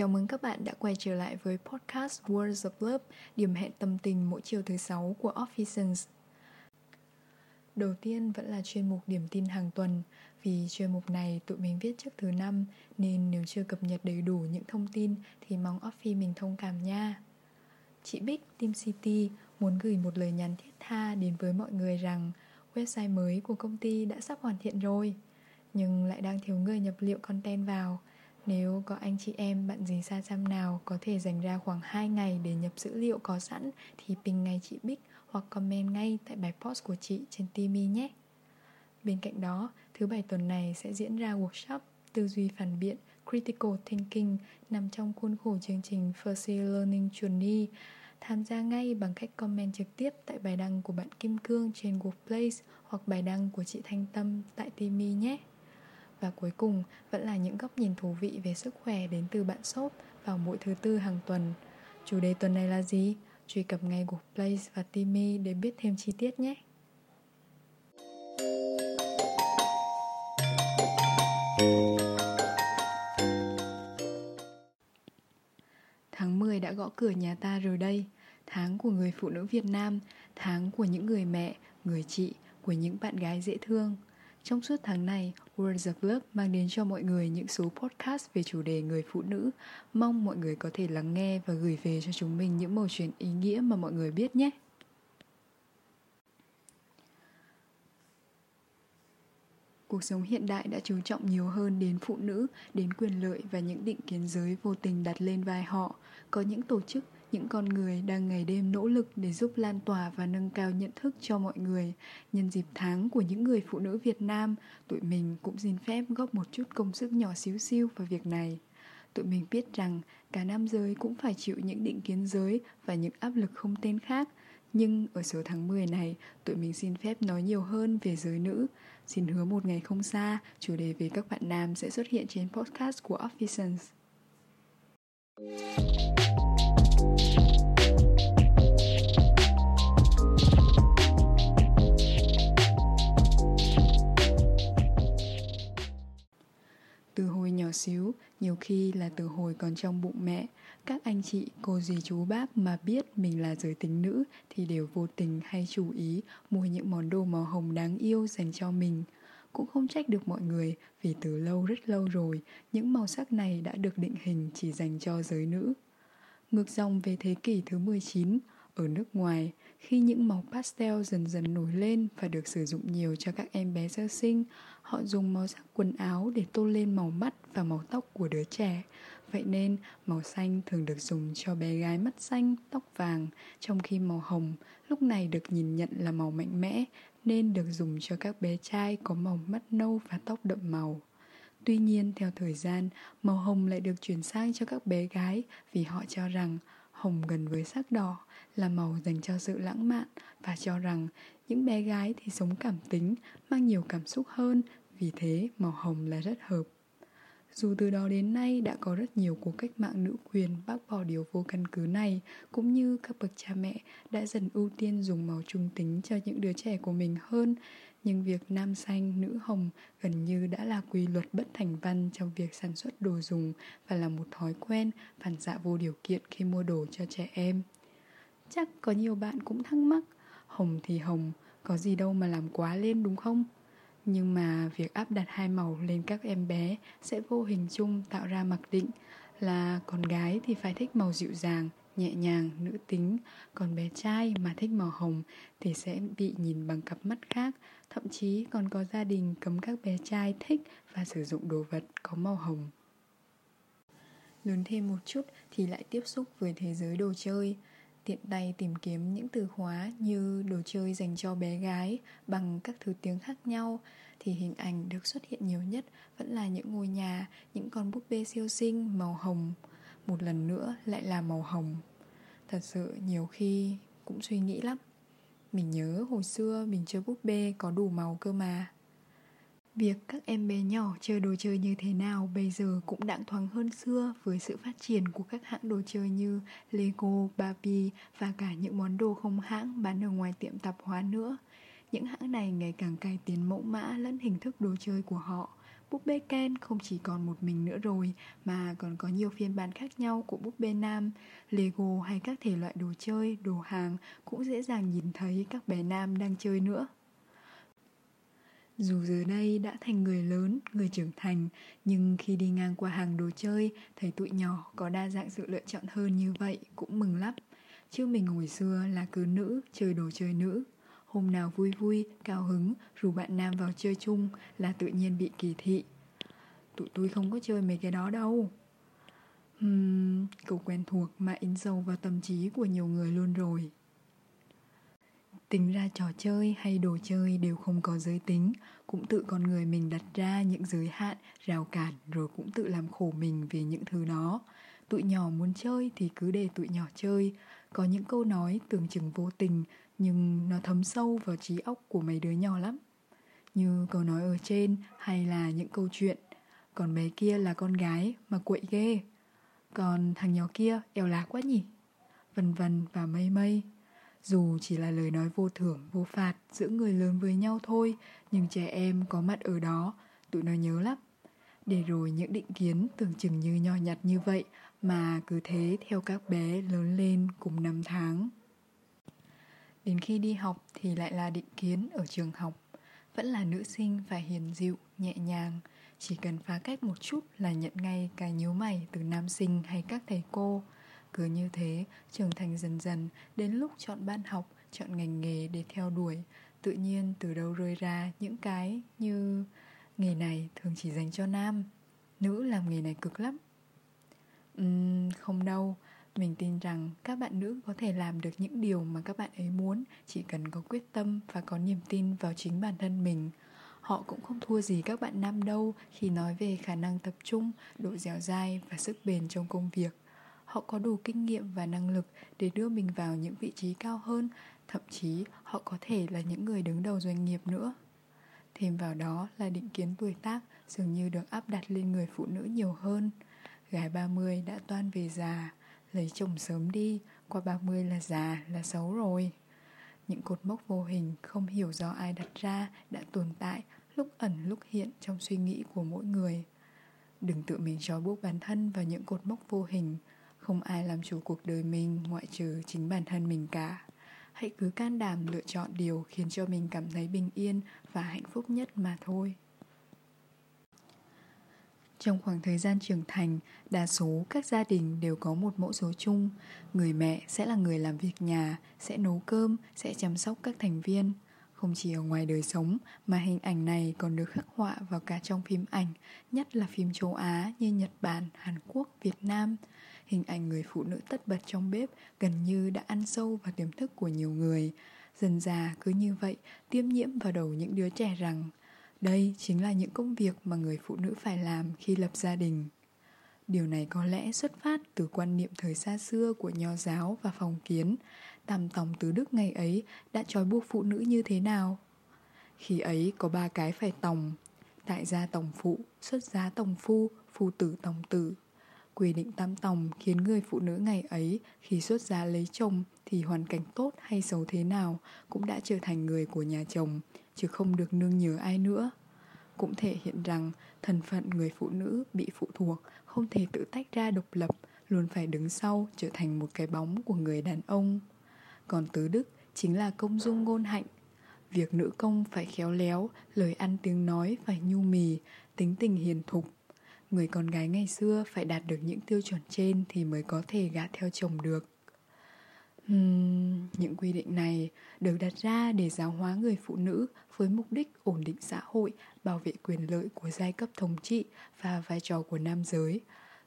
Chào mừng các bạn đã quay trở lại với podcast Words of Love, điểm hẹn tâm tình mỗi chiều thứ sáu của Officers. Đầu tiên vẫn là chuyên mục điểm tin hàng tuần Vì chuyên mục này tụi mình viết trước thứ năm Nên nếu chưa cập nhật đầy đủ những thông tin Thì mong Offi mình thông cảm nha Chị Bích, Team City muốn gửi một lời nhắn thiết tha đến với mọi người rằng Website mới của công ty đã sắp hoàn thiện rồi Nhưng lại đang thiếu người nhập liệu content vào nếu có anh chị em bạn gì xa xăm nào có thể dành ra khoảng 2 ngày để nhập dữ liệu có sẵn thì ping ngay chị Bích hoặc comment ngay tại bài post của chị trên Timi nhé. Bên cạnh đó, thứ bảy tuần này sẽ diễn ra workshop tư duy phản biện Critical Thinking nằm trong khuôn khổ chương trình First Year Learning Journey. Tham gia ngay bằng cách comment trực tiếp tại bài đăng của bạn Kim Cương trên Workplace hoặc bài đăng của chị Thanh Tâm tại Timi nhé. Và cuối cùng vẫn là những góc nhìn thú vị về sức khỏe đến từ bạn shop vào mỗi thứ tư hàng tuần. Chủ đề tuần này là gì? Truy cập ngay của Place và Timmy để biết thêm chi tiết nhé. Tháng 10 đã gõ cửa nhà ta rồi đây Tháng của người phụ nữ Việt Nam Tháng của những người mẹ, người chị Của những bạn gái dễ thương trong suốt tháng này, Words of Love mang đến cho mọi người những số podcast về chủ đề người phụ nữ. Mong mọi người có thể lắng nghe và gửi về cho chúng mình những mẩu chuyện ý nghĩa mà mọi người biết nhé. Cuộc sống hiện đại đã chú trọng nhiều hơn đến phụ nữ, đến quyền lợi và những định kiến giới vô tình đặt lên vai họ. Có những tổ chức những con người đang ngày đêm nỗ lực để giúp lan tỏa và nâng cao nhận thức cho mọi người. Nhân dịp tháng của những người phụ nữ Việt Nam, tụi mình cũng xin phép góp một chút công sức nhỏ xíu xiu vào việc này. Tụi mình biết rằng cả nam giới cũng phải chịu những định kiến giới và những áp lực không tên khác. Nhưng ở số tháng 10 này, tụi mình xin phép nói nhiều hơn về giới nữ. Xin hứa một ngày không xa, chủ đề về các bạn nam sẽ xuất hiện trên podcast của Officers. Khi là từ hồi còn trong bụng mẹ, các anh chị, cô dì chú bác mà biết mình là giới tính nữ thì đều vô tình hay chú ý mua những món đồ màu hồng đáng yêu dành cho mình. Cũng không trách được mọi người vì từ lâu rất lâu rồi, những màu sắc này đã được định hình chỉ dành cho giới nữ. Ngược dòng về thế kỷ thứ 19, ở nước ngoài, khi những màu pastel dần dần nổi lên và được sử dụng nhiều cho các em bé sơ sinh, họ dùng màu sắc quần áo để tô lên màu mắt và màu tóc của đứa trẻ. Vậy nên, màu xanh thường được dùng cho bé gái mắt xanh, tóc vàng, trong khi màu hồng lúc này được nhìn nhận là màu mạnh mẽ, nên được dùng cho các bé trai có màu mắt nâu và tóc đậm màu. Tuy nhiên, theo thời gian, màu hồng lại được chuyển sang cho các bé gái vì họ cho rằng hồng gần với sắc đỏ là màu dành cho sự lãng mạn và cho rằng những bé gái thì sống cảm tính, mang nhiều cảm xúc hơn, vì thế màu hồng là rất hợp. Dù từ đó đến nay đã có rất nhiều cuộc cách mạng nữ quyền bác bỏ điều vô căn cứ này, cũng như các bậc cha mẹ đã dần ưu tiên dùng màu trung tính cho những đứa trẻ của mình hơn, nhưng việc nam xanh, nữ hồng gần như đã là quy luật bất thành văn trong việc sản xuất đồ dùng và là một thói quen phản xạ vô điều kiện khi mua đồ cho trẻ em. Chắc có nhiều bạn cũng thắc mắc, hồng thì hồng, có gì đâu mà làm quá lên đúng không? Nhưng mà việc áp đặt hai màu lên các em bé sẽ vô hình chung tạo ra mặc định là con gái thì phải thích màu dịu dàng, nhẹ nhàng, nữ tính, còn bé trai mà thích màu hồng thì sẽ bị nhìn bằng cặp mắt khác, thậm chí còn có gia đình cấm các bé trai thích và sử dụng đồ vật có màu hồng. Lớn thêm một chút thì lại tiếp xúc với thế giới đồ chơi, tiện tay tìm kiếm những từ khóa như đồ chơi dành cho bé gái bằng các thứ tiếng khác nhau thì hình ảnh được xuất hiện nhiều nhất vẫn là những ngôi nhà, những con búp bê siêu xinh màu hồng. Một lần nữa lại là màu hồng. Thật sự nhiều khi cũng suy nghĩ lắm. Mình nhớ hồi xưa mình chơi búp bê có đủ màu cơ mà. Việc các em bé nhỏ chơi đồ chơi như thế nào bây giờ cũng đặng thoáng hơn xưa với sự phát triển của các hãng đồ chơi như Lego, Barbie và cả những món đồ không hãng bán ở ngoài tiệm tạp hóa nữa. Những hãng này ngày càng cải tiến mẫu mã lẫn hình thức đồ chơi của họ búp bê Ken không chỉ còn một mình nữa rồi mà còn có nhiều phiên bản khác nhau của búp bê nam. Lego hay các thể loại đồ chơi, đồ hàng cũng dễ dàng nhìn thấy các bé nam đang chơi nữa. Dù giờ đây đã thành người lớn, người trưởng thành, nhưng khi đi ngang qua hàng đồ chơi, thấy tụi nhỏ có đa dạng sự lựa chọn hơn như vậy cũng mừng lắm. Chứ mình hồi xưa là cứ nữ, chơi đồ chơi nữ. Hôm nào vui vui, cao hứng, rủ bạn nam vào chơi chung là tự nhiên bị kỳ thị. Tụi tôi không có chơi mấy cái đó đâu. Hmm, cậu quen thuộc mà in sâu vào tâm trí của nhiều người luôn rồi. Tính ra trò chơi hay đồ chơi đều không có giới tính, cũng tự con người mình đặt ra những giới hạn, rào cản rồi cũng tự làm khổ mình vì những thứ đó. Tụi nhỏ muốn chơi thì cứ để tụi nhỏ chơi, có những câu nói tưởng chừng vô tình nhưng nó thấm sâu vào trí óc của mấy đứa nhỏ lắm. Như câu nói ở trên hay là những câu chuyện Còn bé kia là con gái mà quậy ghê Còn thằng nhỏ kia eo lá quá nhỉ Vân vân và mây mây dù chỉ là lời nói vô thưởng, vô phạt giữa người lớn với nhau thôi, nhưng trẻ em có mặt ở đó, tụi nó nhớ lắm. Để rồi những định kiến tưởng chừng như nho nhặt như vậy mà cứ thế theo các bé lớn lên cùng năm tháng. Đến khi đi học thì lại là định kiến ở trường học. Vẫn là nữ sinh phải hiền dịu, nhẹ nhàng, chỉ cần phá cách một chút là nhận ngay cái nhíu mày từ nam sinh hay các thầy cô. Cứ như thế, trưởng thành dần dần, đến lúc chọn ban học, chọn ngành nghề để theo đuổi, tự nhiên từ đâu rơi ra những cái như nghề này thường chỉ dành cho nam, nữ làm nghề này cực lắm. Uhm, không đâu, mình tin rằng các bạn nữ có thể làm được những điều mà các bạn ấy muốn chỉ cần có quyết tâm và có niềm tin vào chính bản thân mình. Họ cũng không thua gì các bạn nam đâu khi nói về khả năng tập trung, độ dẻo dai và sức bền trong công việc. Họ có đủ kinh nghiệm và năng lực để đưa mình vào những vị trí cao hơn thậm chí họ có thể là những người đứng đầu doanh nghiệp nữa. Thêm vào đó là định kiến tuổi tác dường như được áp đặt lên người phụ nữ nhiều hơn gái 30 đã toan về già, lấy chồng sớm đi, qua 30 là già, là xấu rồi. Những cột mốc vô hình không hiểu do ai đặt ra đã tồn tại lúc ẩn lúc hiện trong suy nghĩ của mỗi người. Đừng tự mình trói buộc bản thân vào những cột mốc vô hình, không ai làm chủ cuộc đời mình ngoại trừ chính bản thân mình cả. Hãy cứ can đảm lựa chọn điều khiến cho mình cảm thấy bình yên và hạnh phúc nhất mà thôi trong khoảng thời gian trưởng thành, đa số các gia đình đều có một mẫu số chung. Người mẹ sẽ là người làm việc nhà, sẽ nấu cơm, sẽ chăm sóc các thành viên. Không chỉ ở ngoài đời sống mà hình ảnh này còn được khắc họa vào cả trong phim ảnh, nhất là phim châu Á như Nhật Bản, Hàn Quốc, Việt Nam. Hình ảnh người phụ nữ tất bật trong bếp gần như đã ăn sâu vào tiềm thức của nhiều người. Dần già cứ như vậy tiêm nhiễm vào đầu những đứa trẻ rằng đây chính là những công việc mà người phụ nữ phải làm khi lập gia đình. Điều này có lẽ xuất phát từ quan niệm thời xa xưa của nho giáo và phong kiến. Tam tòng tứ đức ngày ấy đã trói buộc phụ nữ như thế nào? Khi ấy có ba cái phải tòng, tại gia tòng phụ, xuất giá tòng phu, phu tử tòng tử, Quy định tam tòng khiến người phụ nữ ngày ấy khi xuất giá lấy chồng thì hoàn cảnh tốt hay xấu thế nào cũng đã trở thành người của nhà chồng, chứ không được nương nhờ ai nữa. Cũng thể hiện rằng thân phận người phụ nữ bị phụ thuộc không thể tự tách ra độc lập, luôn phải đứng sau trở thành một cái bóng của người đàn ông. Còn tứ đức chính là công dung ngôn hạnh, Việc nữ công phải khéo léo, lời ăn tiếng nói phải nhu mì, tính tình hiền thục, Người con gái ngày xưa phải đạt được những tiêu chuẩn trên thì mới có thể gả theo chồng được. Uhm, những quy định này được đặt ra để giáo hóa người phụ nữ với mục đích ổn định xã hội, bảo vệ quyền lợi của giai cấp thống trị và vai trò của nam giới.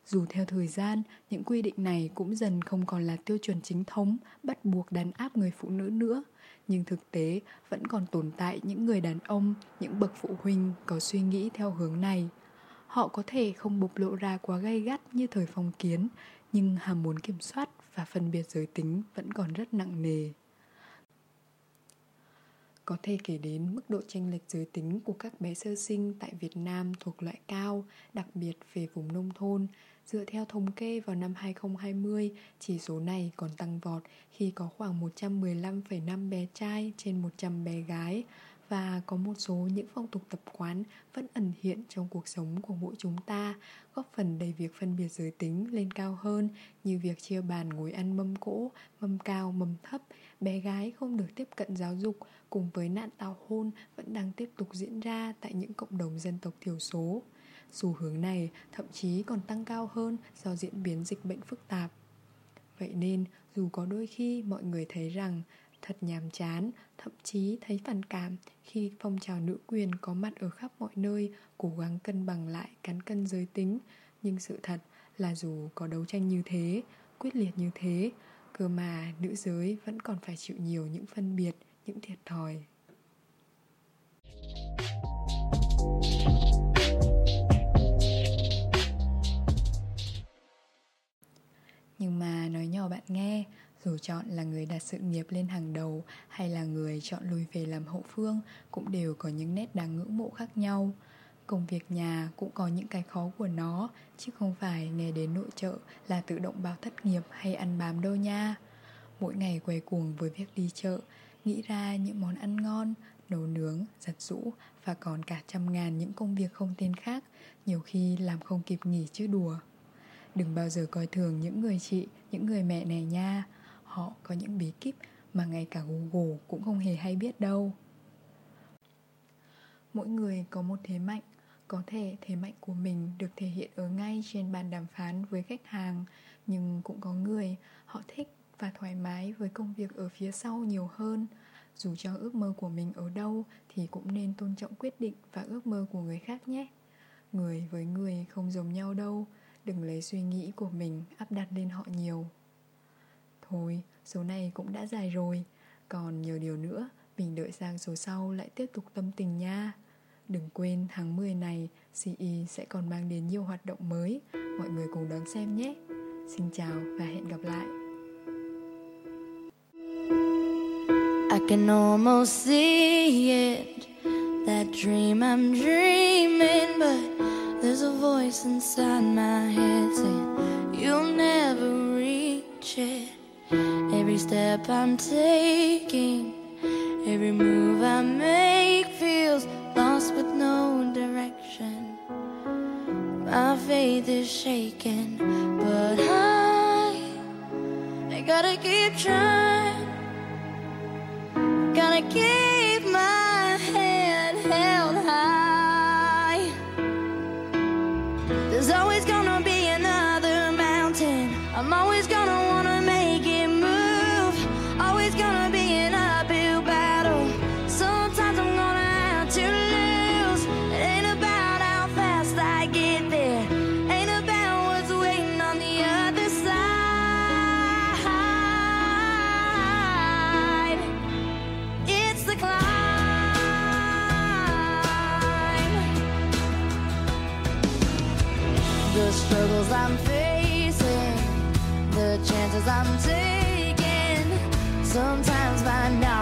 Dù theo thời gian, những quy định này cũng dần không còn là tiêu chuẩn chính thống bắt buộc đàn áp người phụ nữ nữa, nhưng thực tế vẫn còn tồn tại những người đàn ông, những bậc phụ huynh có suy nghĩ theo hướng này. Họ có thể không bộc lộ ra quá gay gắt như thời phong kiến, nhưng hàm muốn kiểm soát và phân biệt giới tính vẫn còn rất nặng nề. Có thể kể đến mức độ chênh lệch giới tính của các bé sơ sinh tại Việt Nam thuộc loại cao, đặc biệt về vùng nông thôn. Dựa theo thống kê vào năm 2020, chỉ số này còn tăng vọt khi có khoảng 115,5 bé trai trên 100 bé gái và có một số những phong tục tập quán vẫn ẩn hiện trong cuộc sống của mỗi chúng ta, góp phần đẩy việc phân biệt giới tính lên cao hơn như việc chia bàn ngồi ăn mâm cỗ, mâm cao, mâm thấp, bé gái không được tiếp cận giáo dục cùng với nạn tào hôn vẫn đang tiếp tục diễn ra tại những cộng đồng dân tộc thiểu số. Xu hướng này thậm chí còn tăng cao hơn do diễn biến dịch bệnh phức tạp. Vậy nên, dù có đôi khi mọi người thấy rằng thật nhàm chán, thậm chí thấy phản cảm khi phong trào nữ quyền có mặt ở khắp mọi nơi, cố gắng cân bằng lại cán cân giới tính. Nhưng sự thật là dù có đấu tranh như thế, quyết liệt như thế, cơ mà nữ giới vẫn còn phải chịu nhiều những phân biệt, những thiệt thòi. Nhưng mà nói nhỏ bạn nghe, dù chọn là người đặt sự nghiệp lên hàng đầu hay là người chọn lùi về làm hậu phương cũng đều có những nét đáng ngưỡng mộ khác nhau. Công việc nhà cũng có những cái khó của nó, chứ không phải nghe đến nội trợ là tự động báo thất nghiệp hay ăn bám đâu nha. Mỗi ngày quay cuồng với việc đi chợ, nghĩ ra những món ăn ngon, nấu nướng, giặt rũ và còn cả trăm ngàn những công việc không tên khác, nhiều khi làm không kịp nghỉ chứ đùa. Đừng bao giờ coi thường những người chị, những người mẹ này nha Họ có những bí kíp mà ngay cả Google cũng không hề hay biết đâu. Mỗi người có một thế mạnh, Có thể thế mạnh của mình được thể hiện ở ngay trên bàn đàm phán với khách hàng, Nhưng cũng có người họ thích và thoải mái với công việc ở phía sau nhiều hơn. Dù cho ước mơ của mình ở đâu thì cũng nên tôn trọng quyết định và ước mơ của người khác nhé. Người với người không giống nhau đâu, đừng lấy suy nghĩ của mình áp đặt lên họ nhiều thôi, số này cũng đã dài rồi. Còn nhiều điều nữa, mình đợi sang số sau lại tiếp tục tâm tình nha. Đừng quên, tháng 10 này CE sẽ còn mang đến nhiều hoạt động mới. Mọi người cùng đón xem nhé. Xin chào và hẹn gặp lại. I can almost see it, That dream I'm dreaming, But There's a voice inside my head saying, You'll never reach it. Every step I'm taking Every move I make feels lost with no direction. My faith is shaken, But I I gotta keep trying. Gotta keep struggles I'm facing, the chances I'm taking sometimes by now.